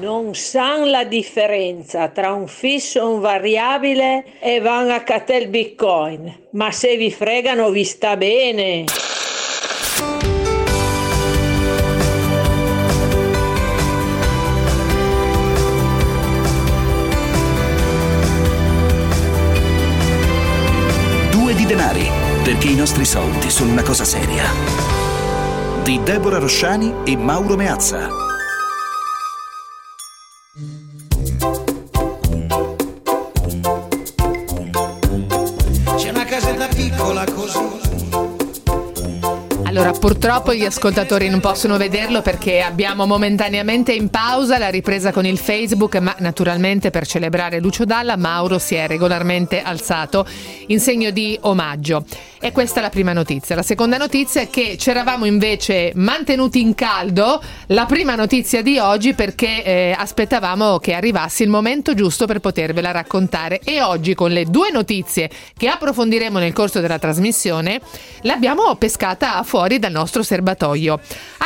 non sanno la differenza tra un fisso e un variabile e vanno a cattel bitcoin. Ma se vi fregano vi sta bene. Due di denari, perché i nostri soldi sono una cosa seria. Di Deborah Rosciani e Mauro Meazza. Purtroppo gli ascoltatori non possono vederlo perché abbiamo momentaneamente in pausa la ripresa con il Facebook, ma naturalmente per celebrare Lucio Dalla, Mauro si è regolarmente alzato in segno di omaggio. E questa è la prima notizia. La seconda notizia è che ci eravamo invece mantenuti in caldo la prima notizia di oggi perché eh, aspettavamo che arrivasse il momento giusto per potervela raccontare. E oggi con le due notizie che approfondiremo nel corso della trasmissione l'abbiamo pescata fuori dal nostro serbatoio.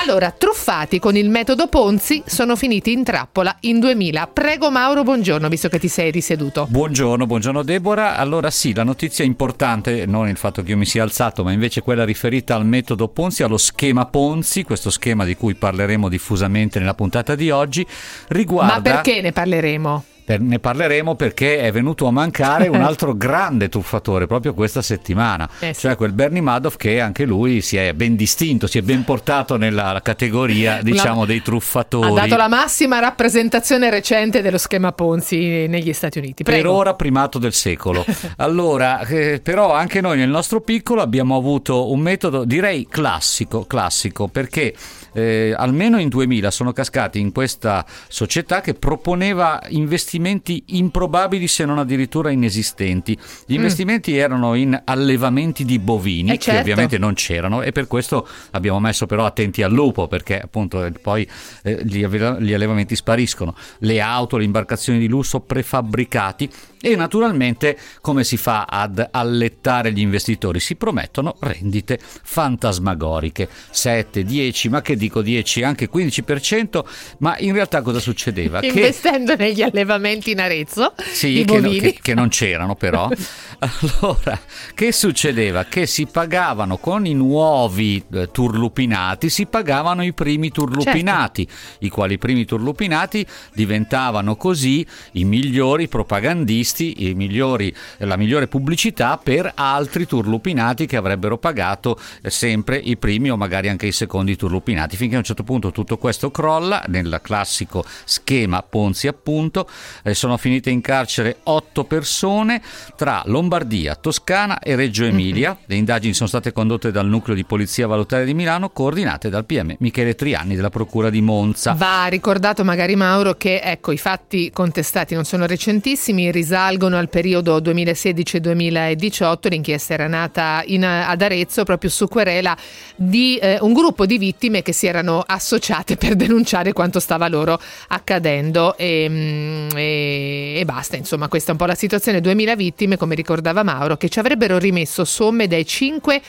Allora, truffati con il metodo Ponzi sono finiti in trappola in 2000. Prego Mauro, buongiorno, visto che ti sei riseduto. Buongiorno, buongiorno Deborah. Allora sì, la notizia importante, non il fatto che io mi sia alzato, ma invece quella riferita al metodo Ponzi, allo schema Ponzi, questo schema di cui parleremo diffusamente nella puntata di oggi, riguarda... Ma perché ne parleremo? Per- ne parleremo perché è venuto a mancare un altro grande truffatore proprio questa settimana, Eh sì. cioè quel Bernie Madoff che anche lui si è ben distinto, si è ben portato nella categoria diciamo dei truffatori. Ha dato la massima rappresentazione recente dello schema Ponzi negli Stati Uniti. Per Prego. ora primato del secolo. Allora, eh, però anche noi nel nostro piccolo abbiamo avuto un metodo direi classico, classico perché eh, almeno in 2000 sono cascati in questa società che proponeva investimenti improbabili se non addirittura inesistenti. Gli investimenti erano in allevamenti di bovini Eh, che certo. ovviamente non c'erano e per questo abbiamo messo però attenti al lupo perché appunto eh, poi eh, gli, gli allevamenti spariscono, le auto, le imbarcazioni di lusso prefabbricati e naturalmente come si fa ad allettare gli investitori? Si promettono rendite fantasmagoriche, 7, 10, ma che dico 10, anche 15%, ma in realtà cosa succedeva? Che Investendo negli allevamenti in Arezzo, sì, i che, no- che- che non c'erano però. Allora, che succedeva? Che si pagavano con i nuovi eh, turlupinati, si pagavano i primi turlupinati, Certo. i quali primi turlupinati diventavano così i migliori propagandisti, i migliori, la migliore pubblicità per altri turlupinati che avrebbero pagato eh, sempre i primi o magari anche i secondi turlupinati, finché a un certo punto tutto questo crolla nel classico schema Ponzi appunto, eh, sono finite in carcere otto persone tra Lombardia, Toscana e Reggio Emilia. Le indagini sono state condotte dal nucleo di polizia valutare di Milano, coordinate dal PM Michele Trianni della Procura di Monza. Va ricordato magari Mauro che ecco, i fatti contestati non sono recentissimi, risalgono al periodo 2016-2018, l'inchiesta era nata in- ad Arezzo proprio su querela di eh, un gruppo di vittime che si erano associate per denunciare quanto stava loro accadendo e, mm, e- e basta, insomma questa è un po' la situazione, 2000 vittime come ricordava Mauro che ci avrebbero rimesso somme dai 5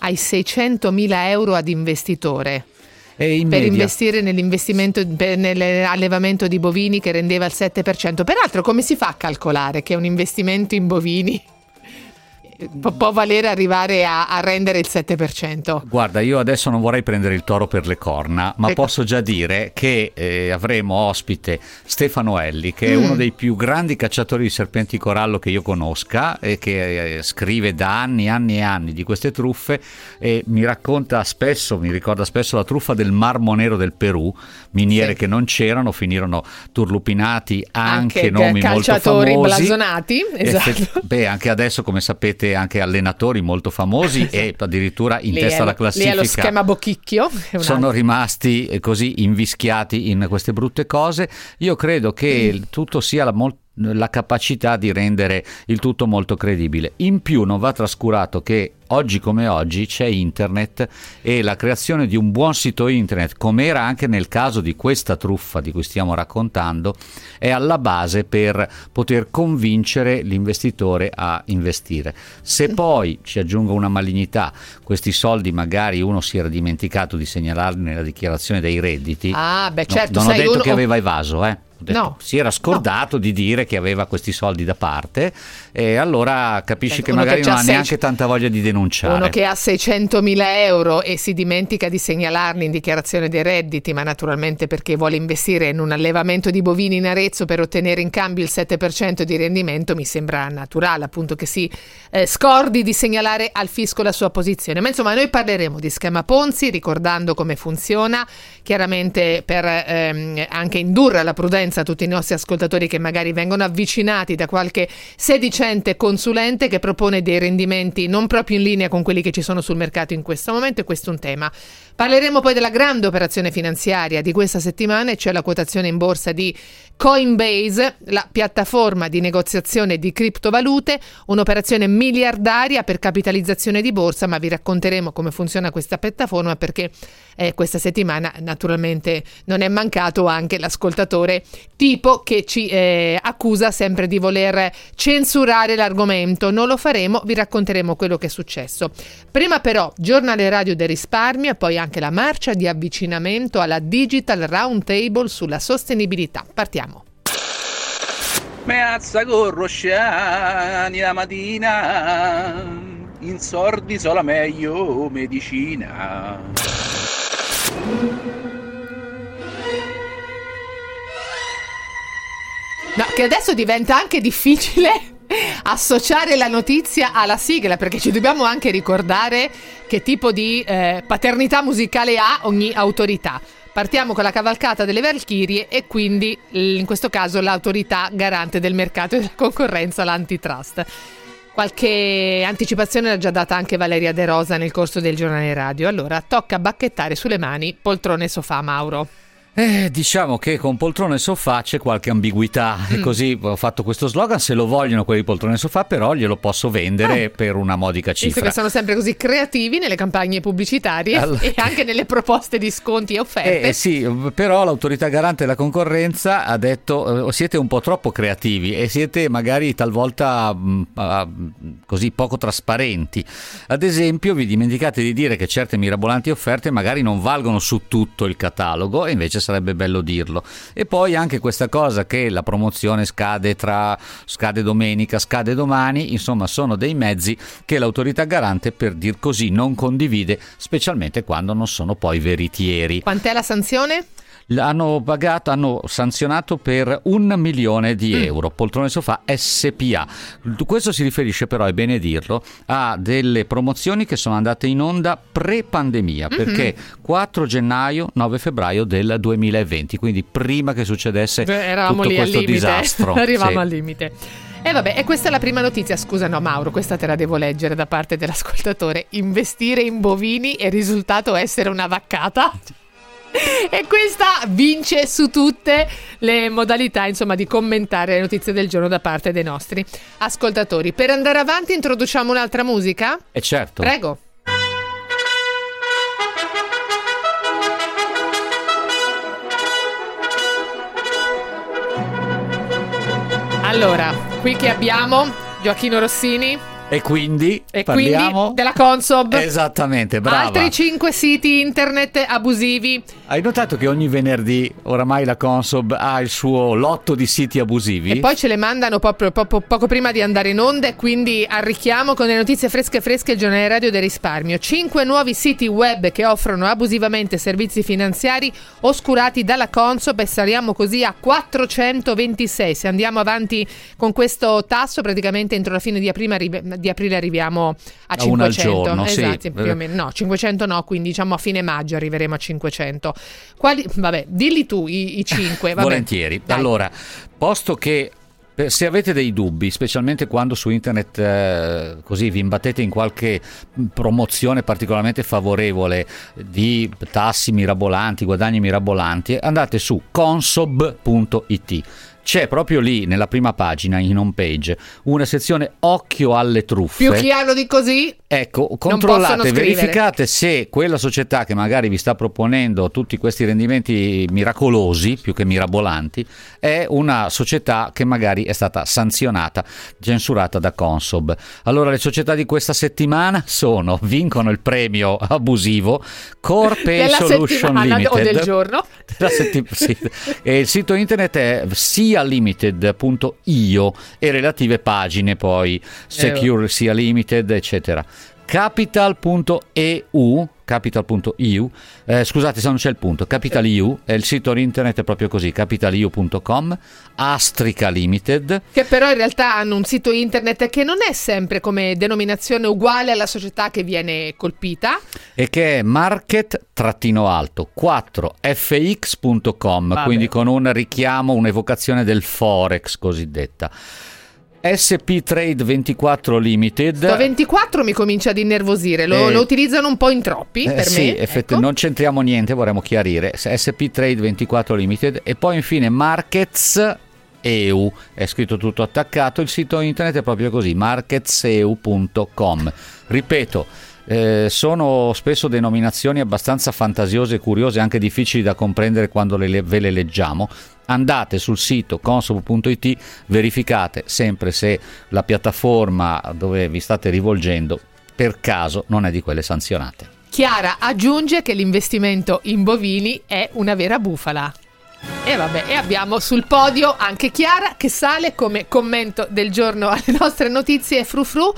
ai 600 mila euro ad investitore in per media- investire nell'investimento per- nell'allevamento di bovini che rendeva il 7%. Peraltro, come si fa a calcolare che un investimento in bovini eh, può, valere arrivare a, a rendere il 7%? Guarda, io adesso non vorrei prendere il toro per le corna, ma Ecco. posso già dire che eh, avremo ospite Stefano Elli, che è Mm. uno dei più grandi cacciatori di serpenti corallo che io conosca e che eh, scrive da anni, anni e anni di queste truffe e mi racconta spesso, mi ricorda spesso la truffa del marmo nero del Perù, miniere Sì. che non c'erano, finirono turlupinati anche, Anche nomi molto calciatori famosi. blasonati, esatto. Effe- Beh, anche adesso, come sapete, anche allenatori molto famosi e addirittura in Lì testa alla Lì è classifica lo schema Bocchicchio. sono rimasti eh, così invischiati in queste brutte cose. Io credo che il tutto sia la, mol- la capacità di rendere il tutto molto credibile. In più non va trascurato che oggi come oggi c'è internet e la creazione di un buon sito internet, come era anche nel caso di questa truffa di cui stiamo raccontando, è alla base per poter convincere l'investitore a investire. Se poi ci aggiungo una malignità, questi soldi magari uno si era dimenticato di segnalarli nella dichiarazione dei redditi. Ah, beh, certo, no, non ho detto uno- che aveva evaso, eh. Detto, No. si era scordato di dire che aveva questi soldi da parte e allora capisci Beh, che uno magari che non ha sei- neanche tanta voglia di denunciare. Uno che ha 600.000 euro e si dimentica di segnalarli in dichiarazione dei redditi, ma naturalmente perché vuole investire in un allevamento di bovini in Arezzo per ottenere in cambio il 7% di rendimento, mi sembra naturale appunto che si eh, scordi di segnalare al fisco la sua posizione. Ma insomma noi parleremo di schema Ponzi, ricordando come funziona, chiaramente per ehm, anche indurre alla prudenza tutti i nostri ascoltatori che magari vengono avvicinati da qualche sedicente consulente che propone dei rendimenti non proprio in linea con quelli che ci sono sul mercato in questo momento e questo è un tema. Parleremo poi della grande operazione finanziaria di questa settimana, e cioè la quotazione in borsa di Coinbase, la piattaforma di negoziazione di criptovalute, un'operazione miliardaria per capitalizzazione di borsa, ma vi racconteremo come funziona questa piattaforma perché eh, questa settimana naturalmente non è mancato anche l'ascoltatore tipo che ci eh, accusa sempre di voler censurare l'argomento. Non lo faremo, vi racconteremo quello che è successo. Prima però giornale radio del risparmio e poi anche la marcia di avvicinamento alla Digital Roundtable sulla sostenibilità. Partiamo. Meazza con Rosciani la mattina, in sordi sola meglio medicina. No, che adesso diventa anche difficile associare la notizia alla sigla perché ci dobbiamo anche ricordare che tipo di eh, paternità musicale ha ogni autorità. Partiamo con la cavalcata delle Valchirie e quindi in questo caso l'autorità garante del mercato e della concorrenza, l'antitrust. Qualche anticipazione l'ha già data anche Valeria De Rosa nel corso del giornale radio. Allora, tocca bacchettare sulle mani poltrone e sofà, Mauro. Eh, diciamo che con poltrone e sofà c'è qualche ambiguità Mm. e così ho fatto questo slogan, se lo vogliono quelli di poltrone e sofà però glielo posso vendere per una modica Ah. Visto cifra. che sono sempre così creativi nelle campagne pubblicitarie Allora- e anche nelle proposte di sconti e offerte. Eh, eh, sì, però l'autorità garante della concorrenza ha detto eh, siete un po' troppo creativi e siete magari talvolta mh, ah, così poco trasparenti. Ad esempio vi dimenticate di dire che certe mirabolanti offerte magari non valgono su tutto il catalogo e invece sarebbe bello dirlo. E poi anche questa cosa che la promozione scade tra scade domenica, scade domani, insomma sono dei mezzi che l'autorità garante per dir così non condivide, specialmente quando non sono poi veritieri. Quant'è la sanzione? Hanno pagato, hanno sanzionato per un milione di Mm. euro. Poltrone Sofà SPA. Questo si riferisce però, è bene dirlo, a delle promozioni che sono andate in onda pre-pandemia, Mm-hmm. perché 4 gennaio, 9 febbraio del 2020, quindi prima che succedesse Beh, tutto questo disastro. Arrivavamo Sì. al limite. E vabbè, e questa è la prima notizia. Scusa, no, Mauro, questa te la devo leggere da parte dell'ascoltatore. Investire in bovini il risultato essere una vaccata. E questa vince su tutte le modalità, insomma, di commentare le notizie del giorno da parte dei nostri ascoltatori. Per andare avanti, introduciamo un'altra musica? E certo. Prego. Allora, qui che abbiamo Gioacchino Rossini E quindi e parliamo quindi della Consob. Esattamente, brava. Altri 5 siti internet abusivi. Hai notato che ogni venerdì oramai la Consob ha il suo lotto di siti abusivi? E poi ce le mandano proprio, proprio poco prima di andare in onda e quindi arricchiamo con le notizie fresche fresche il giornale radio del risparmio. Cinque nuovi siti web che offrono abusivamente servizi finanziari oscurati dalla Consob e saliamo così a 426. Se andiamo avanti con questo tasso praticamente entro la fine di aprile, di aprile arriviamo a A al 500. giorno, sì. esatto, più o meno. No, 500 no, quindi diciamo a fine maggio arriveremo a 500. Quali, vabbè, dilli tu i, i 5. Vabbè. Volentieri. Dai. Allora, posto che se avete dei dubbi, specialmente quando su internet eh, così vi imbattete in qualche promozione particolarmente favorevole di tassi mirabolanti, guadagni mirabolanti, andate su consob.it. c'è proprio lì nella prima pagina in home page una sezione occhio alle truffe. Più chiaro di così. Ecco, controllate, verificate se quella società che magari vi sta proponendo tutti questi rendimenti miracolosi, più che mirabolanti, è una società che magari è stata sanzionata, censurata da Consob. Allora le società di questa settimana sono, vincono il premio abusivo Corpay Solution Limited. o del giorno. Setti- sì. E il sito internet è sialimited.io e relative pagine poi. Secure sia limited eccetera capital.eu capital.eu eh, scusate se non c'è il punto capital.eu è il sito internet è proprio così capital.eu.com Astrica Limited Che però in realtà hanno un sito internet che non è sempre come denominazione uguale alla società che viene colpita. e che è market-alto 4fx.com Vabbè. quindi con un richiamo un'evocazione del forex cosiddetta SP Trade 24 Limited Sto 24 mi comincia ad innervosire, lo, Eh, lo utilizzano un po' in troppi Eh, per sì, me. effetti- ecco. non c'entriamo niente, vorremmo chiarire. SP Trade 24 Limited e poi infine Markets EU, è scritto tutto attaccato, il sito internet è proprio così, marketseu.com. Ripeto, eh, sono spesso denominazioni abbastanza fantasiose e curiose, anche difficili da comprendere quando le- ve le leggiamo. Andate sul sito consob.it, verificate sempre se la piattaforma dove vi state rivolgendo per caso non è di quelle sanzionate. Chiara aggiunge che l'investimento in bovini è una vera bufala. E vabbè, e abbiamo sul podio anche Chiara che sale come commento del giorno alle nostre notizie frufru.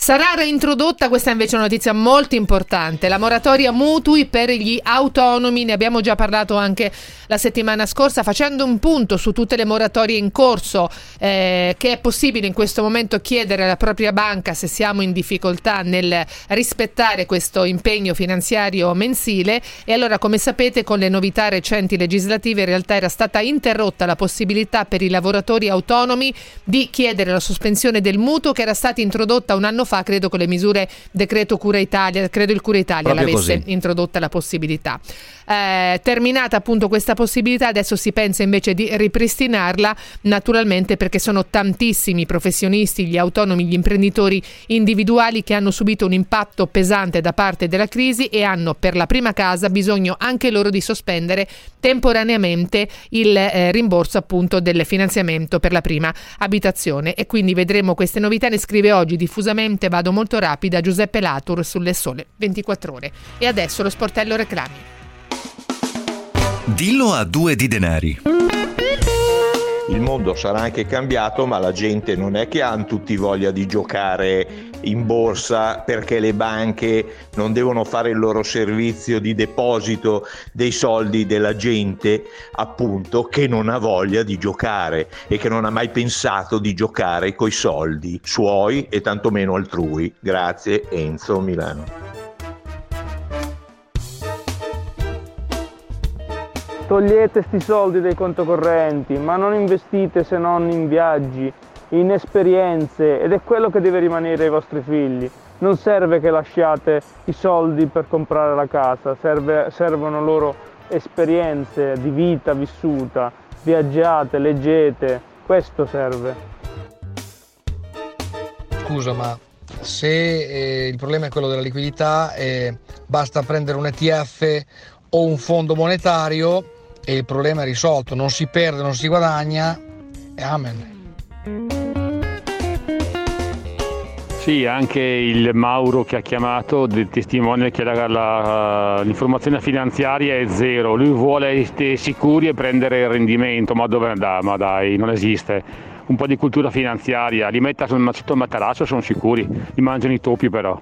Sarà reintrodotta, questa invece è una notizia molto importante, la moratoria mutui per gli autonomi, ne abbiamo già parlato anche la settimana scorsa, facendo un punto su tutte le moratorie in corso, eh, che è possibile in questo momento chiedere alla propria banca se siamo in difficoltà nel rispettare questo impegno finanziario mensile. E allora come sapete con le novità recenti legislative in realtà era stata interrotta la possibilità per i lavoratori autonomi di chiedere la sospensione del mutuo che era stata introdotta un anno fa credo con le misure decreto Cura Italia credo il Cura Italia Proprio l'avesse così. introdotta la possibilità Eh, terminata appunto questa possibilità adesso si pensa invece di ripristinarla naturalmente perché sono tantissimi i professionisti gli autonomi gli imprenditori individuali che hanno subito un impatto pesante da parte della crisi e hanno per la prima casa bisogno anche loro di sospendere temporaneamente il eh, rimborso appunto del finanziamento per la prima abitazione e quindi vedremo queste novità ne scrive oggi diffusamente vado molto rapida Giuseppe Latur sulle sole 24 ore e adesso lo sportello reclami Dillo a due di denari. Il mondo sarà anche cambiato, ma la gente non è che hanno tutti voglia di giocare in borsa perché le banche non devono fare il loro servizio di deposito dei soldi della gente, appunto, che non ha voglia di giocare e che non ha mai pensato di giocare coi soldi suoi e tantomeno altrui. Grazie Enzo Milano. Togliete sti soldi dai conto correnti, ma non investite se non in viaggi, in esperienze ed è quello che deve rimanere ai vostri figli. Non serve che lasciate i soldi per comprare la casa, serve- servono loro esperienze di vita vissuta, viaggiate, leggete, questo serve. Scusa, ma se eh, il problema è quello della liquidità, eh, basta prendere un ETF o un fondo monetario e il problema è risolto. Non si perde, non si guadagna e amen. Sì, anche il Mauro che ha chiamato del testimone che la- la- l'informazione finanziaria è zero, lui vuole essere sicuri e prendere il rendimento, ma dove andà? Ma dai, non esiste. Un po' di cultura finanziaria, li metta sul- il materasso, sono sicuri, li mangiano i topi però.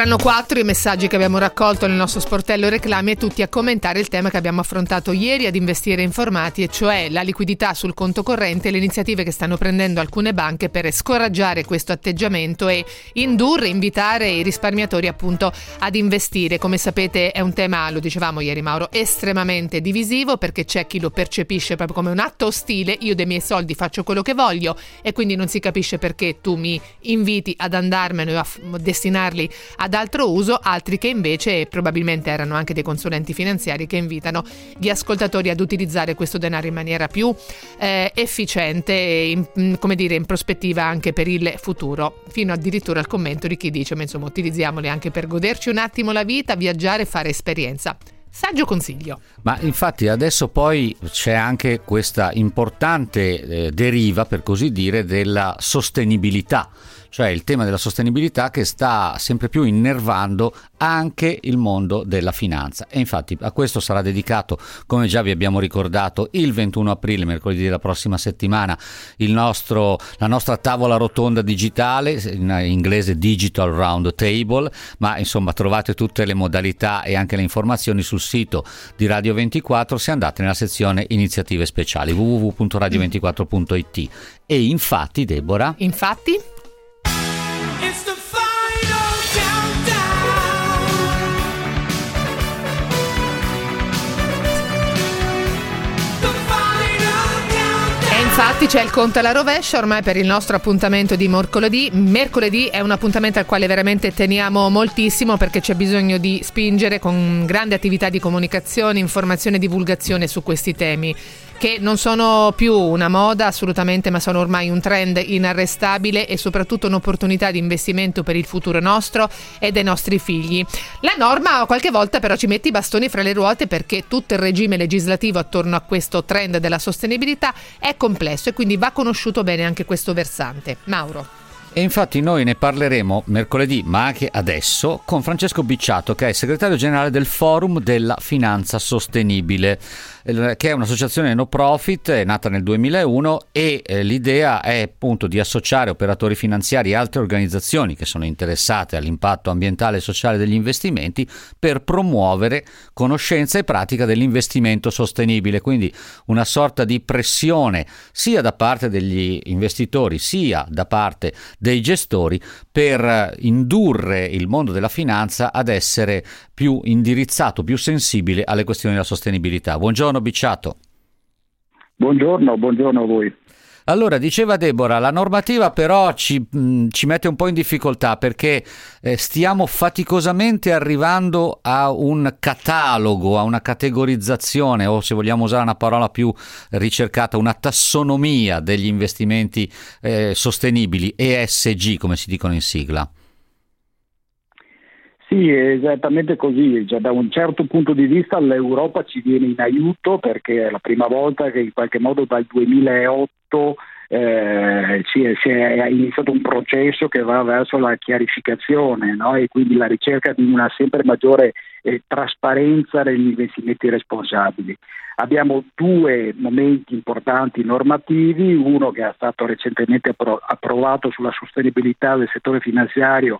Erano quattro i messaggi che abbiamo raccolto nel nostro sportello reclami e tutti a commentare il tema che abbiamo affrontato ieri ad investire informati, e cioè la liquidità sul conto corrente e le iniziative che stanno prendendo alcune banche per scoraggiare questo atteggiamento e indurre, invitare i risparmiatori appunto ad investire. Come sapete è un tema, lo dicevamo ieri Mauro, estremamente divisivo perché c'è chi lo percepisce proprio come un atto ostile, io dei miei soldi faccio quello che voglio e quindi non si capisce perché tu mi inviti ad andarmene o a destinarli ad ad altro uso, altri che invece probabilmente erano anche dei consulenti finanziari che invitano gli ascoltatori ad utilizzare questo denaro in maniera più eh, efficiente in, mm, come dire in prospettiva anche per il futuro, fino addirittura al commento di chi dice, ma insomma utilizziamoli anche per goderci un attimo la vita, viaggiare fare esperienza. Saggio consiglio. Ma infatti adesso poi c'è anche questa importante eh, deriva, per così dire, della sostenibilità cioè il tema della sostenibilità che sta sempre più innervando anche il mondo della finanza. E infatti a questo sarà dedicato, come già vi abbiamo ricordato, il 21 aprile, mercoledì della prossima settimana, nostro, la nostra tavola rotonda digitale, in inglese Digital Round Table, ma insomma trovate tutte le modalità e anche le informazioni sul sito di Radio 24 se andate nella sezione iniziative speciali www.radio24.it. E infatti, Deborah? Infatti? Infatti c'è il conto alla rovescia ormai per il nostro appuntamento di mercoledì. Mercoledì è un appuntamento al quale veramente teniamo moltissimo perché c'è bisogno di spingere con grande attività di comunicazione, informazione e divulgazione su questi temi che non sono più una moda assolutamente, ma sono ormai un trend inarrestabile e soprattutto un'opportunità di investimento per il futuro nostro e dei nostri figli. La norma qualche volta però ci mette i bastoni fra le ruote perché tutto il regime legislativo attorno a questo trend della sostenibilità è complesso e quindi va conosciuto bene anche questo versante. Mauro. E infatti noi ne parleremo mercoledì, ma anche adesso, con Francesco Bicciato, che è segretario generale del Forum della Finanza Sostenibile, che è un'associazione no profit, nata nel 2001 e eh, l'idea è appunto di associare operatori finanziari e altre organizzazioni che sono interessate all'impatto ambientale e sociale degli investimenti per promuovere conoscenza e pratica dell'investimento sostenibile, quindi una sorta di pressione sia da parte degli investitori sia da parte dei gestori per indurre il mondo della finanza ad essere più indirizzato, più sensibile alle questioni della sostenibilità. Buongiorno Bicciato. Buongiorno, buongiorno a voi. Allora, diceva Deborah, la normativa però ci, mh, ci, mette un po' in difficoltà perché eh, stiamo faticosamente arrivando a un catalogo, a una categorizzazione o se vogliamo usare una parola più ricercata, una tassonomia degli investimenti eh, sostenibili, ESG come si dicono in sigla. Sì, è esattamente così. Cioè, da un certo punto di vista l'Europa ci viene in aiuto perché è la prima volta che in qualche modo dal 2008 eh, si, è, si, è, iniziato un processo che va verso la chiarificazione no? e quindi la ricerca di una sempre maggiore eh, trasparenza degli investimenti responsabili. Abbiamo due momenti importanti normativi, uno che è stato recentemente appro- approvato sulla sostenibilità del settore finanziario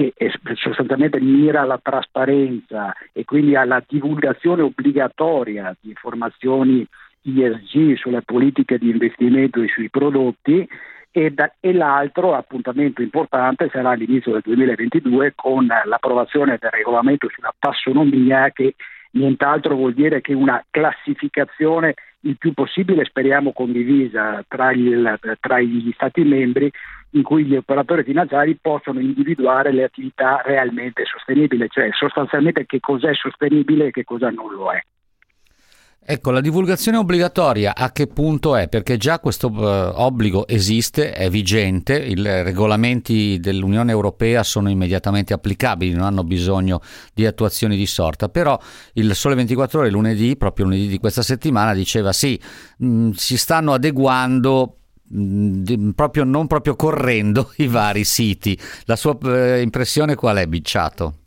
che sostanzialmente mira alla trasparenza e quindi alla divulgazione obbligatoria di informazioni ESG sulle politiche di investimento e sui prodotti e, da, e, l'altro appuntamento importante sarà all'inizio del 2022 con l'approvazione del regolamento sulla tassonomia che nient'altro vuol dire che una classificazione il più possibile speriamo condivisa tra, il, tra gli Stati membri in cui gli operatori finanziari possono individuare le attività realmente sostenibili, cioè sostanzialmente che cos'è sostenibile e che cosa non lo è. Ecco, la divulgazione obbligatoria a che punto è? Perché già questo uh, obbligo esiste, è vigente, i regolamenti dell'Unione Europea sono immediatamente applicabili, non hanno bisogno di attuazioni di sorta, però il Sole 24 Ore lunedì, proprio lunedì di questa settimana, diceva sì, mh, mm, si stanno adeguando Mm, proprio, non proprio correndo i vari siti. La sua eh, impressione qual è, Bicciato?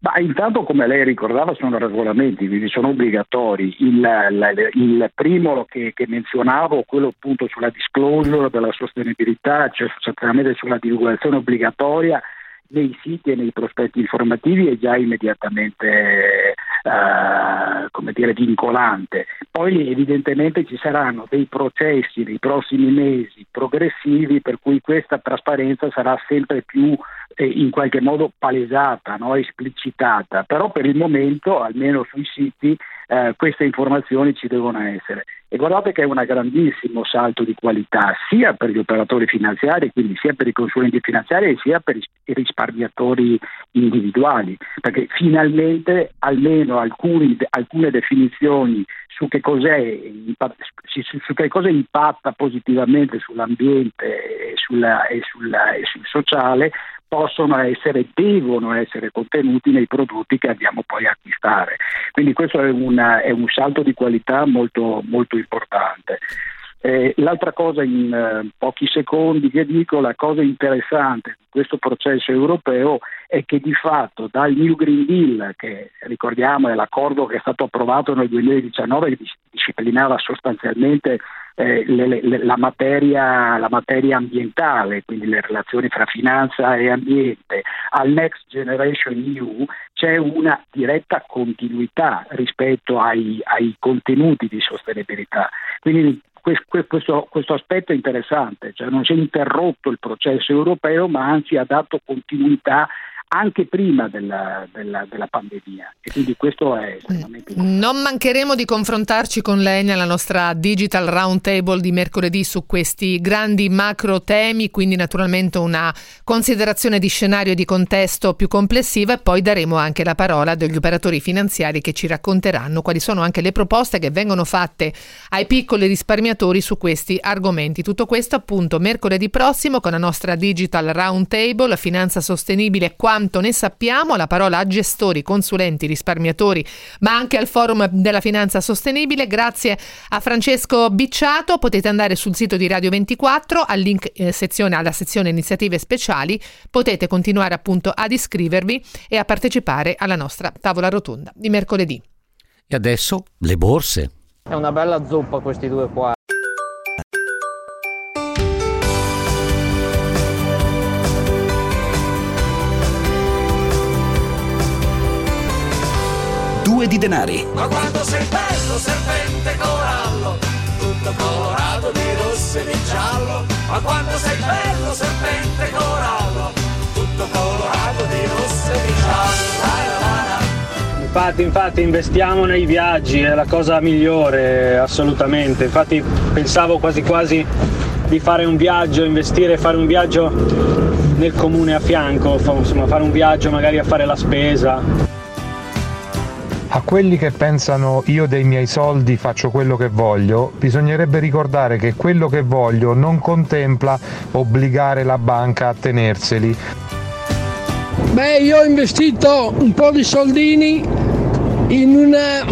Ma intanto, come lei ricordava, sono regolamenti, quindi sono obbligatori. Il, il, il primo che, che, menzionavo, quello appunto sulla disclosure della sostenibilità, cioè sostanzialmente sulla divulgazione obbligatoria, nei siti e nei prospetti informativi è già immediatamente eh, come dire, vincolante. Poi evidentemente ci saranno dei processi nei prossimi mesi progressivi per cui questa trasparenza sarà sempre più in qualche modo palesata, no? esplicitata, però per il momento, almeno sui siti, eh, queste informazioni ci devono essere. E guardate che è un grandissimo salto di qualità sia per gli operatori finanziari, quindi sia per i consulenti finanziari, sia per i risparmiatori individuali, perché finalmente almeno alcuni, alcune definizioni su che, su che, cosa impatta positivamente sull'ambiente e, sulla, e, sulla, e sul sociale possono essere, devono essere contenuti nei prodotti che andiamo poi a acquistare. Quindi questo è, una, è un salto di qualità molto, molto importante. Eh, l'altra cosa in eh, pochi secondi che dico, la cosa interessante di questo processo europeo è che di fatto dal New Green Deal, che ricordiamo è l'accordo che è stato approvato nel 2019 che disciplinava sostanzialmente eh, le, le, la, materia, la, materia, ambientale, quindi le relazioni fra finanza e ambiente, al Next Generation EU c'è una diretta continuità rispetto ai, ai contenuti di sostenibilità. Quindi questo, questo, aspetto è interessante, cioè non si è interrotto il processo europeo ma anzi ha dato continuità anche prima della, della, della, pandemia e quindi questo è estremamente importante. Non mancheremo di confrontarci con lei nella nostra Digital Roundtable di mercoledì su questi grandi macro temi, quindi naturalmente una considerazione di scenario e di contesto più complessiva e poi daremo anche la parola degli operatori finanziari che ci racconteranno quali sono anche le proposte che vengono fatte ai piccoli risparmiatori su questi argomenti. Tutto questo appunto mercoledì prossimo con la nostra Digital Roundtable, finanza sostenibile, qua quanto ne sappiamo, la parola a gestori, consulenti, risparmiatori, ma anche al forum della finanza sostenibile. Grazie a Francesco Bicciato, potete andare sul sito di Radio 24 al link eh, sezione, alla sezione iniziative speciali, potete continuare appunto ad iscrivervi e a partecipare alla nostra tavola rotonda di mercoledì. E adesso le borse. È una bella zuppa questi due qua. Due di denari. Ma quando sei bello, serpente corallo, tutto colorato di rosso e di giallo. Ma quando sei bello, serpente corallo, tutto colorato di rosso e di giallo. Infatti, infatti investiamo nei viaggi, è la cosa migliore assolutamente. Infatti pensavo quasi quasi di fare un viaggio, investire, fare un viaggio nel comune a fianco, insomma fare un viaggio magari a fare la spesa. A quelli che pensano io dei miei soldi faccio quello che voglio, bisognerebbe ricordare che quello che voglio non contempla obbligare la banca a tenerseli. Beh, io ho investito un po' di soldini in una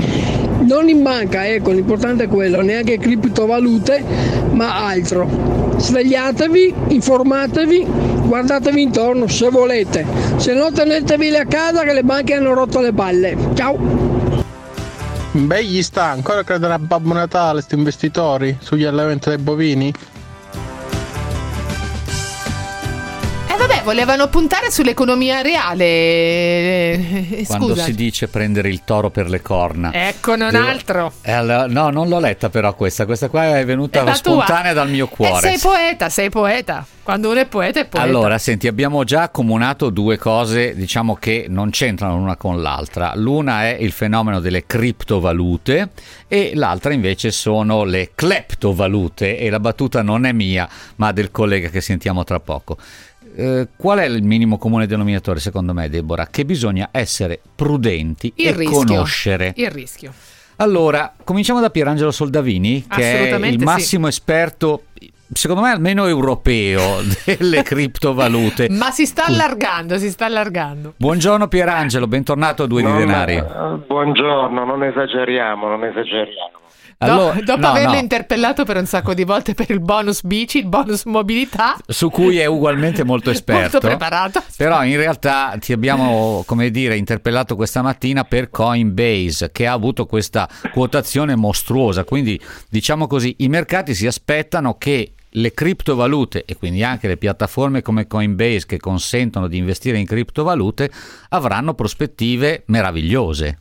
non in banca, ecco, l'importante è quello, neanche criptovalute, ma altro. Svegliatevi, informatevi, guardatevi intorno se volete, se no tenetevi a casa che le banche hanno rotto le palle. Ciao! Beh, gli sta ancora credono a Babbo Natale, questi investitori sugli allevamenti dei bovini? Volevano puntare sull'economia reale. Eh, Quando si dice prendere il toro per le corna. Ecco, non Devo... altro. Eh, allora, no, non l'ho letta però questa. Questa qua è venuta è spontanea tua. dal mio cuore. E sei poeta, sei poeta. Quando uno è poeta è poeta. Allora, senti, abbiamo già accomunato due cose, diciamo che non c'entrano l'una con l'altra. L'una è il fenomeno delle criptovalute e l'altra invece sono le cleptovalute e la battuta non è mia, ma del collega che sentiamo tra poco. Eh, qual è il minimo comune denominatore secondo me, Deborah? Che bisogna essere prudenti il e rischio. conoscere. Il rischio. Allora, cominciamo da Pierangelo Soldavini, che è il massimo sì. esperto secondo me almeno europeo delle criptovalute. Ma si sta allargando, si sta allargando. Buongiorno Pierangelo, bentornato a Due non, di Denari. Buongiorno, non esageriamo, non esageriamo. Allora, no, dopo no, averlo no. interpellato per un sacco di volte per il bonus bici, il bonus mobilità, su cui è ugualmente molto esperto, molto preparato. Però in realtà ti abbiamo, come dire, interpellato questa mattina per Coinbase, che ha avuto questa quotazione mostruosa. Quindi, diciamo così, i mercati si aspettano che le criptovalute e quindi anche le piattaforme come Coinbase che consentono di investire in criptovalute avranno prospettive meravigliose.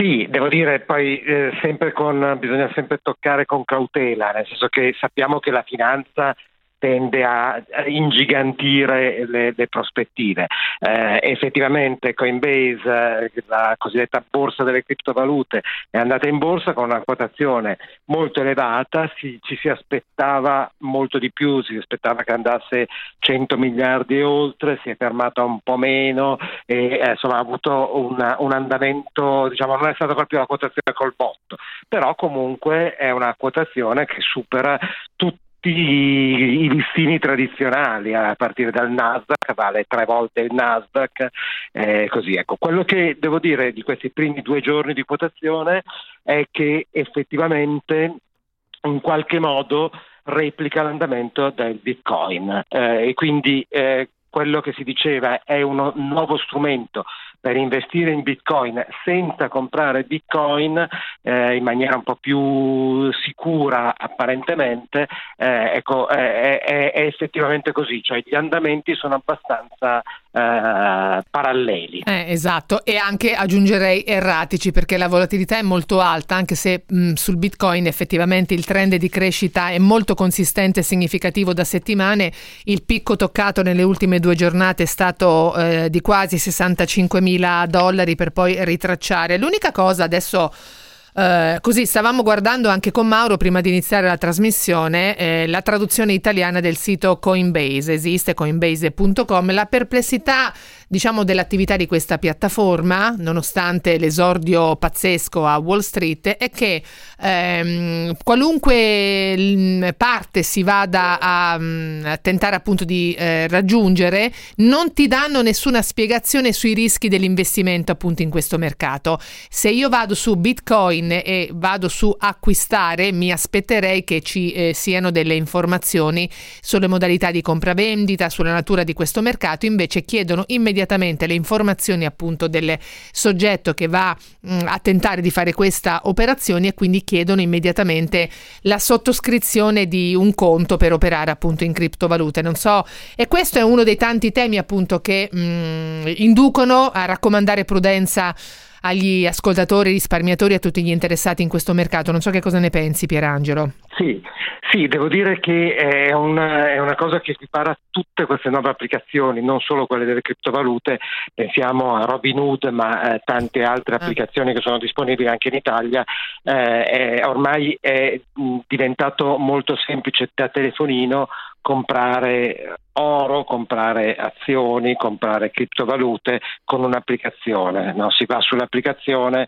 Sì, devo dire poi eh, sempre con, bisogna sempre toccare con cautela, nel senso che sappiamo che la finanza tende a ingigantire le, le prospettive. Eh, effettivamente Coinbase, eh, la cosiddetta borsa delle criptovalute, è andata in borsa con una quotazione molto elevata, si, ci si aspettava molto di più, si aspettava che andasse 100 miliardi e oltre, si è fermata un po' meno e eh, insomma ha avuto una, un andamento, diciamo non è stata proprio la quotazione col botto, però comunque è una quotazione che supera tutti i listini tradizionali a partire dal Nasdaq vale tre volte il Nasdaq eh, così ecco. Quello che devo dire di questi primi due giorni di quotazione è che effettivamente in qualche modo replica l'andamento del bitcoin. Eh, e quindi eh, quello che si diceva è un nuovo strumento per investire in bitcoin senza comprare bitcoin eh, in maniera un po' più sicura apparentemente, eh, ecco, è, è, è, effettivamente così, cioè gli andamenti sono abbastanza eh, paralleli. Eh, esatto, e anche aggiungerei erratici perché la volatilità è molto alta, anche se mh, sul bitcoin effettivamente il trend di crescita è molto consistente e significativo da settimane, il picco toccato nelle ultime due giornate è stato eh, di quasi 65 mila mila dollari per poi ritracciare. L'unica cosa adesso Uh, così stavamo guardando anche con Mauro prima di iniziare la trasmissione eh, la traduzione italiana del sito Coinbase, esiste coinbase.com, la perplessità diciamo dell'attività di questa piattaforma, nonostante l'esordio pazzesco a Wall Street, è che ehm, qualunque parte si vada a, mm, a tentare appunto di eh, raggiungere, non ti danno nessuna spiegazione sui rischi dell'investimento appunto in questo mercato. Se io vado su Bitcoin e vado su acquistare, mi aspetterei che ci eh, siano delle informazioni sulle modalità di compravendita, sulla natura di questo mercato, invece chiedono immediatamente le informazioni appunto del soggetto che va mh, mm, a tentare di fare questa operazione e quindi chiedono immediatamente la sottoscrizione di un conto per operare appunto in criptovalute. Non so, e questo è uno dei tanti temi appunto che mh, mm, inducono a raccomandare prudenza agli ascoltatori, risparmiatori, a tutti gli interessati in questo mercato. Non so che cosa ne pensi, Pierangelo. Sì, sì devo dire che è una, è una cosa che equipara tutte queste nuove applicazioni, non solo quelle delle criptovalute, pensiamo a Robinhood, ma eh, tante altre ah. applicazioni che sono disponibili anche in Italia. Eh, è, ormai è mh, diventato molto semplice da telefonino comprare oro, comprare azioni, comprare criptovalute con un'applicazione. No? Si va sull'applicazione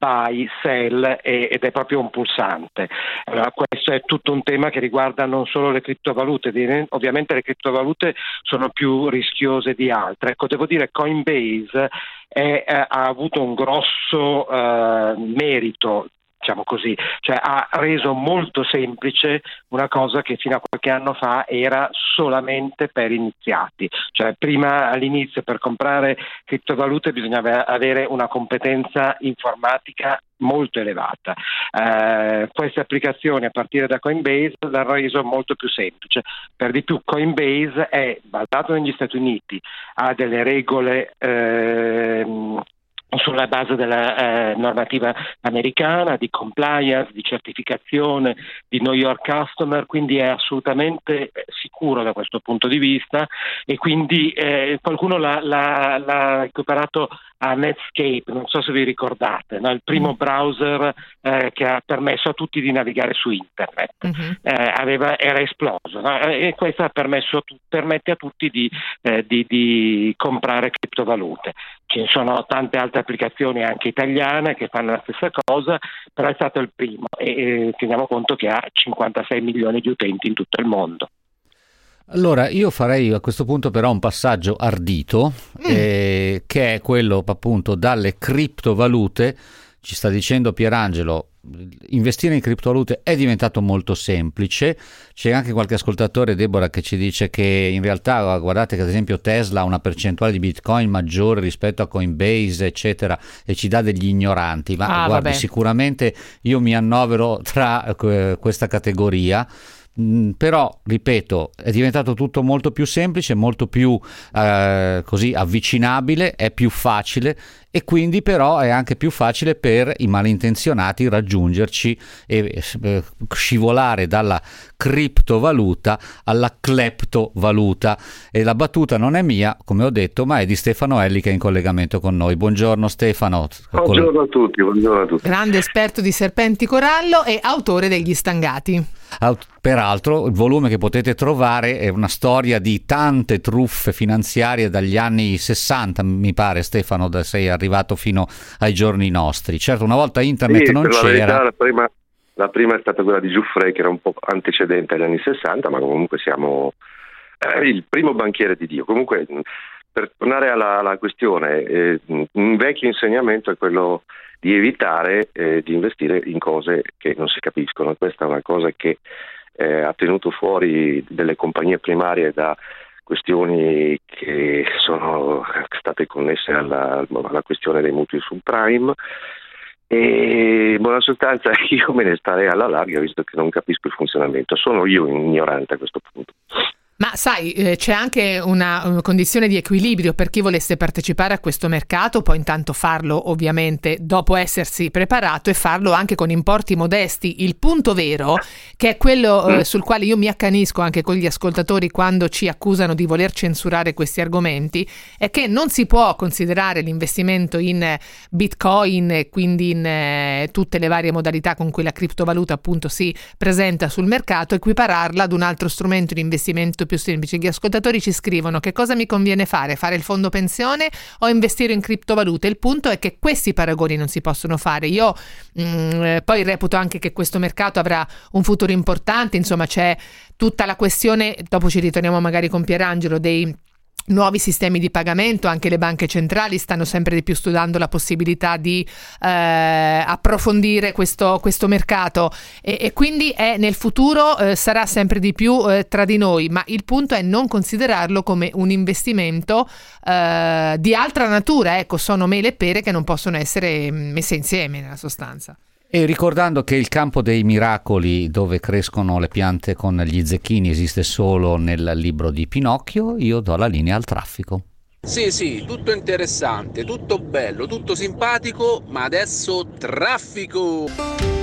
buy, sell ed è proprio un pulsante. Allora, questo è tutto un tema che riguarda non solo le criptovalute, ovviamente le criptovalute sono più rischiose di altre. Ecco, devo dire Coinbase è, ha avuto un grosso eh, merito diciamo così, cioè ha reso molto semplice una cosa che fino a qualche anno fa era solamente per iniziati, cioè prima all'inizio per comprare criptovalute bisognava avere una competenza informatica molto elevata. Eh, queste applicazioni a partire da Coinbase l'hanno reso molto più semplice. Per di più Coinbase è basato negli Stati Uniti, ha delle regole eh, sulla base della eh, normativa americana, di compliance, di certificazione, di New York Customer, quindi è assolutamente eh, sicuro da questo punto di vista e quindi eh, qualcuno l'ha, l'ha, l'ha equiparato a Netscape, non so se vi ricordate, no? il primo mm. browser eh, che ha permesso a tutti di navigare su internet, mm-hmm. eh, aveva, era esploso no? e questo permesso, permette a tutti di, eh, di, di comprare criptovalute. Ne sono tante altre applicazioni anche italiane che fanno la stessa cosa, però è stato il primo e, e teniamo conto che ha 56 milioni di utenti in tutto il mondo. Allora, io farei a questo punto però un passaggio ardito, mm. eh, che è quello appunto dalle criptovalute. Ci sta dicendo Pierangelo, investire in criptovalute è diventato molto semplice. C'è anche qualche ascoltatore, Deborah, che ci dice che in realtà, guardate che ad esempio Tesla ha una percentuale di Bitcoin maggiore rispetto a Coinbase, eccetera, e ci dà degli ignoranti. Ma ah, guardi, vabbè. sicuramente io mi annovero tra eh, questa categoria Mm, però, ripeto, è diventato tutto molto più semplice, molto più eh, così avvicinabile, è più facile e quindi però è anche più facile per i malintenzionati raggiungerci e eh, scivolare dalla criptovaluta alla cleptovaluta. E la battuta non è mia come ho detto ma è di Stefano Elli che è in collegamento con noi. Buongiorno Stefano. Buongiorno a tutti, buongiorno a tutti. grande esperto di serpenti corallo e autore degli stangati. Peraltro il volume che potete trovare è una storia di tante truffe finanziarie dagli anni 60, mi pare Stefano, da sei arrivato fino ai giorni nostri. Certo, una volta internet sì, non c'era. La, verità, la, prima, la prima è stata quella di Giuffre, che era un po' antecedente agli anni 60, ma comunque siamo eh, il primo banchiere di Dio. Comunque, per tornare alla, alla questione, eh, un vecchio insegnamento è quello di evitare eh, di investire in cose che non si capiscono. Questa è una cosa che eh, ha tenuto fuori delle compagnie primarie da questioni che sono state connesse alla, alla questione dei mutui subprime e in buona sostanza io me ne starei alla larga visto che non capisco il funzionamento, sono io ignorante a questo punto. Ma sai, eh, c'è anche una, una, condizione di equilibrio per chi volesse partecipare a questo mercato, può intanto farlo ovviamente dopo essersi preparato e farlo anche con importi modesti. Il punto vero, che è quello eh, mm. sul quale io mi accanisco anche con gli ascoltatori quando ci accusano di voler censurare questi argomenti, è che non si può considerare l'investimento in Bitcoin e quindi in eh, tutte le varie modalità con cui la criptovaluta appunto si presenta sul mercato, equipararla ad un altro strumento di investimento più semplice. Gli ascoltatori ci scrivono che cosa mi conviene fare, fare il fondo pensione o investire in criptovalute. Il punto è che questi paragoni non si possono fare. Io mh, mm, eh, poi reputo anche che questo mercato avrà un futuro importante, insomma c'è tutta la questione, dopo ci ritorniamo magari con Pierangelo, dei nuovi sistemi di pagamento, anche le banche centrali stanno sempre di più studiando la possibilità di eh, approfondire questo, questo mercato e, e, quindi è, nel futuro eh, sarà sempre di più eh, tra di noi, ma il punto è non considerarlo come un investimento eh, di altra natura, ecco, sono mele e pere che non possono essere messe insieme nella sostanza. E ricordando che il campo dei miracoli dove crescono le piante con gli zecchini esiste solo nel libro di Pinocchio, io do la linea al traffico. Sì, sì, tutto interessante, tutto bello, tutto simpatico, ma adesso traffico!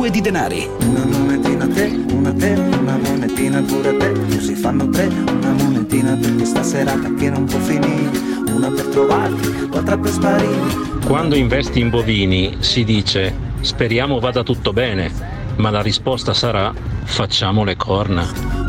Due di denari. Una monetina a te, una a te, una monetina pure a te, così fanno tre, una monetina per questa serata che non può finire, una per trovarti, l'altra per sparire. Quando investi in bovini si dice speriamo vada tutto bene, ma la risposta sarà facciamo le corna.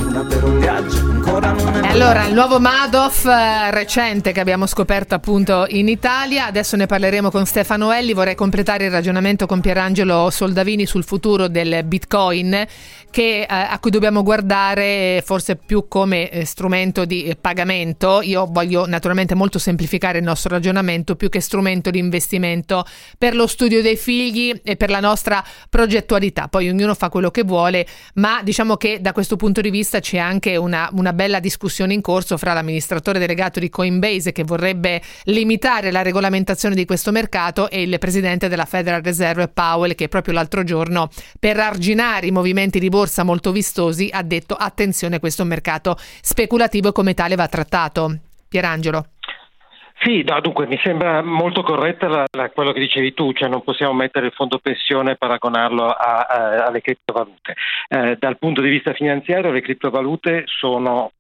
E allora, il nuovo Madoff eh, recente che abbiamo scoperto appunto in Italia, adesso ne parleremo con Stefano Elli, vorrei completare il ragionamento con Pierangelo Soldavini sul futuro del Bitcoin che, eh, a cui dobbiamo guardare forse più come eh, strumento di eh, pagamento. Io voglio naturalmente molto semplificare il nostro ragionamento più che strumento di investimento per lo studio dei figli e per la nostra progettualità. Poi ognuno fa quello che vuole, ma diciamo che da questo punto di vista c'è anche una, una bella discussione in corso fra l'amministratore delegato di Coinbase che vorrebbe limitare la regolamentazione di questo mercato e il presidente della Federal Reserve Powell che proprio l'altro giorno per arginare i movimenti di borsa molto vistosi ha detto attenzione questo è un mercato speculativo e come tale va trattato. Pierangelo. Sì, no, dunque mi sembra molto corretta la, la, quello che dicevi tu, cioè non possiamo mettere il fondo pensione e paragonarlo a, a, alle criptovalute. Eh, dal punto di vista finanziario le criptovalute sono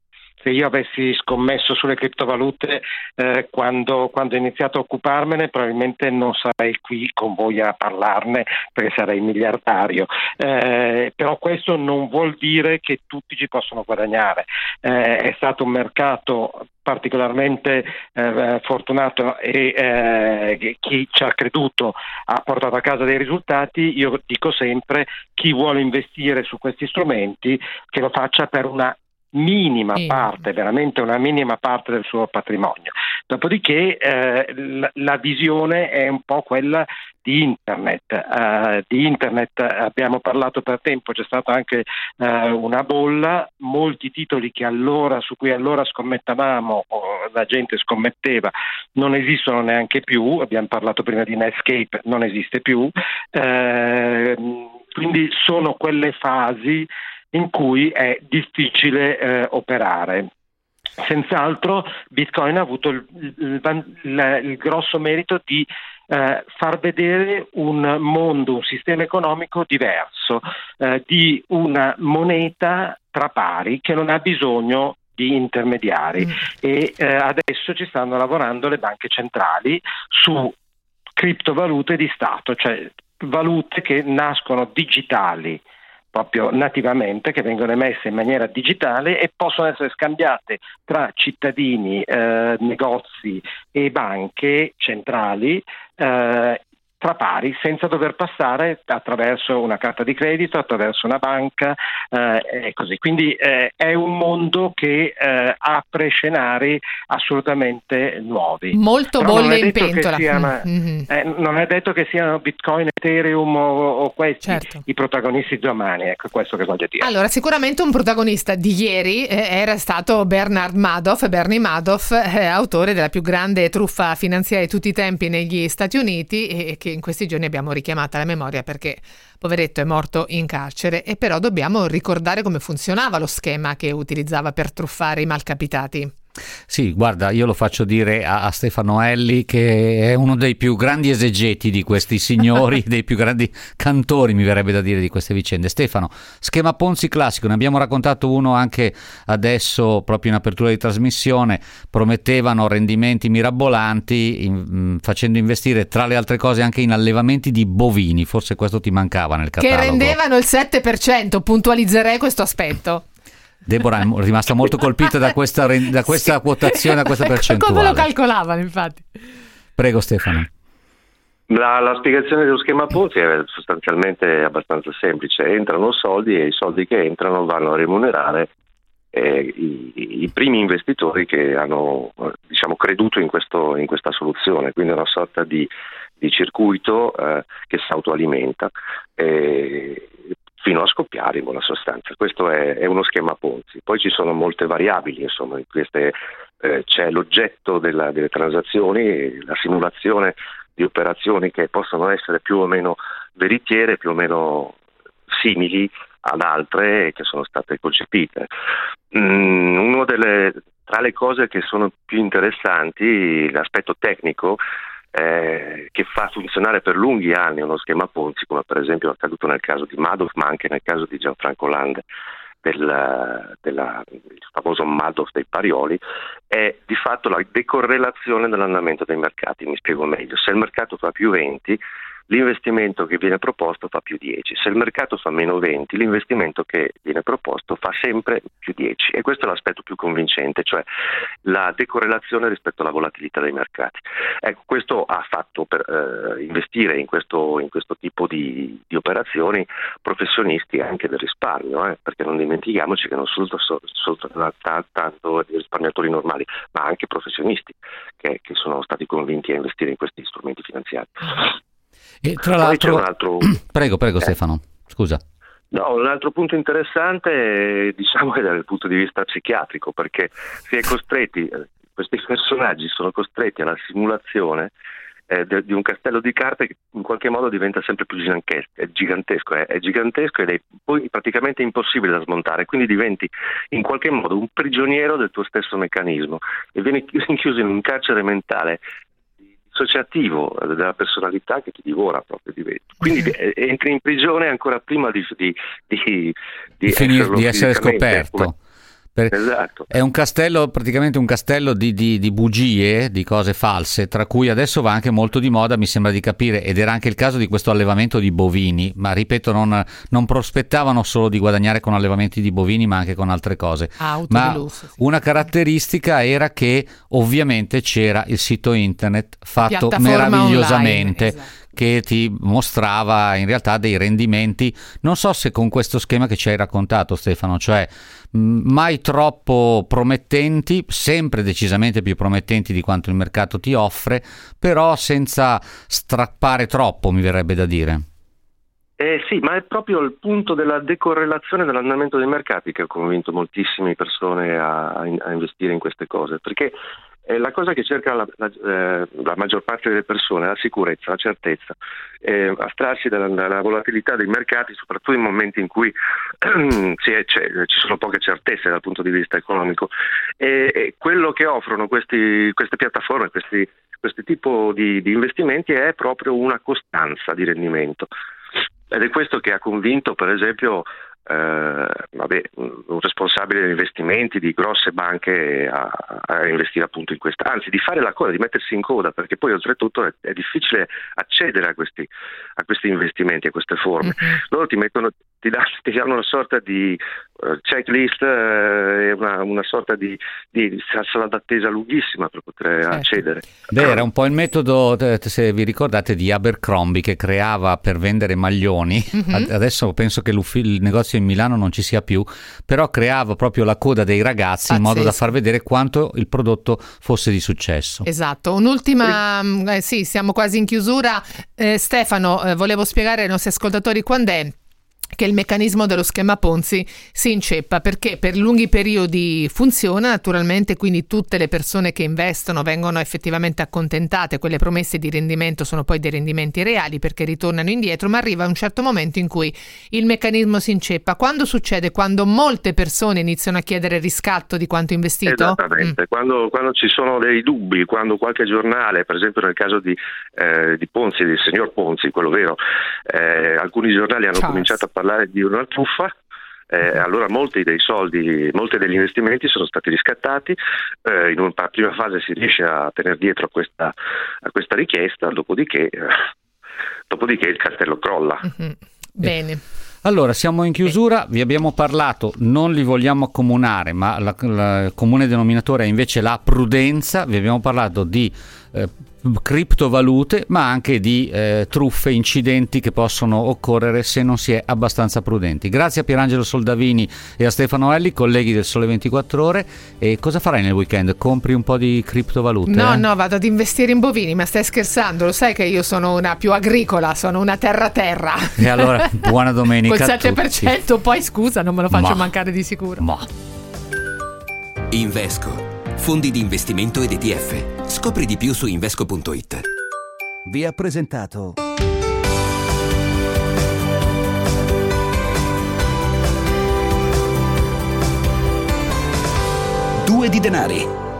se io avessi scommesso sulle criptovalute eh, quando, quando, ho iniziato a occuparmene probabilmente non sarei qui con voi a parlarne perché sarei miliardario, eh, però questo non vuol dire che tutti ci possono guadagnare. Eh, è stato un mercato particolarmente eh, fortunato e eh, chi ci ha creduto ha portato a casa dei risultati, io dico sempre chi vuole investire su questi strumenti che lo faccia per una minima parte, veramente una minima parte del suo patrimonio, Dopodiché eh, la, la, visione è un po' quella di internet. Uh, di internet abbiamo parlato per tempo, c'è stata anche uh, una bolla, molti titoli allora, su cui allora scommettavamo o la gente scommetteva non esistono neanche più, abbiamo parlato prima di Netscape, non esiste più. Uh, quindi sono quelle fasi in cui è difficile eh, operare. Senz'altro Bitcoin ha avuto il, il, il, il grosso merito di eh, far vedere un mondo, un sistema economico diverso, eh, di una moneta tra pari che non ha bisogno di intermediari mm. e eh, adesso ci stanno lavorando le banche centrali su criptovalute di Stato, cioè valute che nascono digitali proprio nativamente, che vengono emesse in maniera digitale e possono essere scambiate tra cittadini, eh, negozi e banche centrali eh, tra pari senza dover passare attraverso una carta di credito, attraverso una banca eh, e così. Quindi eh, è un mondo che eh, apre scenari assolutamente nuovi. Molto Però bolle in pentola. Siano, mm-hmm. non è detto che siano Bitcoin, Ethereum o, o questi certo. i protagonisti domani, ecco questo che voglio dire. Allora, sicuramente un protagonista di ieri eh, era stato Bernard Madoff, Bernie Madoff, eh, autore della più grande truffa finanziaria di tutti i tempi negli Stati Uniti e che in questi giorni abbiamo richiamata alla memoria perché poveretto è morto in carcere e però dobbiamo ricordare come funzionava lo schema che utilizzava per truffare i malcapitati. Sì, guarda, io lo faccio dire a, a, Stefano Elli che è uno dei più grandi esegeti di questi signori, dei più grandi cantori, mi verrebbe da dire, di queste vicende. Stefano, schema Ponzi classico, ne abbiamo raccontato uno anche adesso, proprio in apertura di trasmissione, promettevano rendimenti mirabolanti in, mm, facendo investire tra le altre cose anche in allevamenti di bovini, forse questo ti mancava nel catalogo. Che rendevano il 7%, puntualizzerei questo aspetto. Deborah è rimasta molto colpita da questa, da questa sì. quotazione, da questa percentuale. Come lo calcolavano, infatti. Prego, Stefano. La, la, spiegazione dello schema Ponzi è sostanzialmente abbastanza semplice. Entrano soldi e i soldi che entrano vanno a remunerare eh, i, i, primi investitori che hanno diciamo, creduto in, questo, in, questa soluzione, quindi una sorta di, di circuito eh, che si autoalimenta. Eh, fino a scoppiare in buona sostanza. Questo è, è uno schema Ponzi. Poi ci sono molte variabili, insomma, in queste, eh, c'è l'oggetto della, delle transazioni, la simulazione di operazioni che possono essere più o meno veritiere, più o meno simili ad altre che sono state concepite. Mm, delle, tra le cose che sono più interessanti, l'aspetto tecnico, eh, che fa funzionare per lunghi anni uno schema Ponzi, come per esempio è accaduto nel caso di Madoff, ma anche nel caso di Gianfranco Lande, del, della, il famoso Madoff dei Parioli, è di fatto la decorrelazione dell'andamento dei mercati. Mi spiego meglio. Se il mercato fa più 20, l'investimento che viene proposto fa più 10. Se il mercato fa meno 20, l'investimento che viene proposto fa sempre più 10 e questo è l'aspetto più convincente, cioè la decorrelazione rispetto alla volatilità dei mercati. Ecco, questo ha fatto per eh, investire in questo, in questo tipo di, di, operazioni professionisti anche del risparmio, eh, perché non dimentichiamoci che non sono soltanto i risparmiatori normali, ma anche professionisti che, che sono stati convinti a investire in questi strumenti finanziari. E tra l'altro... Altro... Prego, prego eh. Stefano, scusa. No, un altro punto interessante diciamo è dal punto di vista psichiatrico, perché si è costretti, eh, questi personaggi sono costretti alla simulazione eh, de, di un castello di carte che in qualche modo diventa sempre più gigantesco, è gigantesco, è, è gigantesco ed è poi praticamente impossibile da smontare, quindi diventi in qualche modo un prigioniero del tuo stesso meccanismo e vieni chiuso in un carcere mentale associativo della personalità che ti divora proprio diventa. Quindi eh, entri in prigione ancora prima di, di, di, di, finire, di essere scoperto. Come, per... Esatto. È un castello, praticamente un castello di, di, di, bugie, di cose false, tra cui adesso va anche molto di moda, mi sembra di capire, ed era anche il caso di questo allevamento di bovini, ma ripeto, non, non prospettavano solo di guadagnare con allevamenti di bovini, ma anche con altre cose. Auto ma lusso, sì. una caratteristica era che ovviamente c'era il sito internet fatto meravigliosamente. Online, esatto che ti mostrava in realtà dei rendimenti, non so se con questo schema che ci hai raccontato Stefano, cioè mai troppo promettenti, sempre decisamente più promettenti di quanto il mercato ti offre, però senza strappare troppo, mi verrebbe da dire. Eh sì, ma è proprio il punto della decorrelazione dell'andamento dei mercati che ha convinto moltissime persone a, a investire in queste cose, perché eh, la cosa che cerca la, la, eh, la, maggior parte delle persone è la sicurezza, la certezza, eh, astrarsi dalla, dalla, volatilità dei mercati, soprattutto in momenti in cui è, ci sono poche certezze dal punto di vista economico. E, e quello che offrono questi, queste piattaforme, questi, questo tipo di, di investimenti è proprio una costanza di rendimento. Ed è questo che ha convinto, per esempio, vabbè, un responsabile degli investimenti di grosse banche a, a, investire appunto in questa, anzi di fare la coda, di mettersi in coda, perché poi oltretutto è, è difficile accedere a questi, a questi, investimenti, a queste forme. Uh-huh. Loro ti, mettono, ti, danno, ti danno una sorta di uh, checklist e uh, una, una, sorta di, di, sala d'attesa lunghissima per poter certo. accedere. Beh, era un po' il metodo, se vi ricordate, di Abercrombie che creava per vendere maglioni. Uh-huh. Adesso penso che il negozio in Milano non ci sia più, però creava proprio la coda dei ragazzi Pazzesco. in modo da far vedere quanto il prodotto fosse di successo. Esatto, un'ultima, mm, eh, sì, siamo quasi in chiusura. Eh, Stefano, eh, volevo spiegare ai nostri ascoltatori quando è che il meccanismo dello schema Ponzi si inceppa perché per lunghi periodi funziona naturalmente, quindi tutte le persone che investono vengono effettivamente accontentate, quelle promesse di rendimento sono poi dei rendimenti reali perché ritornano indietro, ma arriva un certo momento in cui il meccanismo si inceppa. Quando succede? Quando molte persone iniziano a chiedere riscatto di quanto investito? Esattamente, mm. quando, quando, ci sono dei dubbi, quando qualche giornale, per esempio nel caso di, eh, di Ponzi, del signor Ponzi, quello vero, eh, alcuni giornali hanno Charles. cominciato a parlare parlare di una truffa, eh, allora molti dei soldi, molti degli investimenti sono stati riscattati, eh, in una prima fase si riesce a tenere dietro a questa, a questa richiesta, dopodiché, eh, dopodiché, il castello crolla. Mm-hmm. Bene. Allora, siamo in chiusura, vi abbiamo parlato, non li vogliamo accomunare, ma il comune denominatore è invece la prudenza, vi abbiamo parlato di eh, criptovalute, ma anche di eh, truffe, incidenti che possono occorrere se non si è abbastanza prudenti. Grazie a Pierangelo Soldavini e a Stefano Elli, colleghi del Sole 24 Ore. E cosa farai nel weekend? Compri un po' di criptovalute? No, eh? no, vado ad investire in bovini, ma stai scherzando? Lo sai che io sono una più agricola, sono una terra-terra. E allora, buona domenica. Col 7%, poi scusa, non me lo faccio ma, mancare di sicuro. Ma. Invesco fondi di investimento ed ETF. Scopri di più su invesco.it. Vi ha presentato Due di denari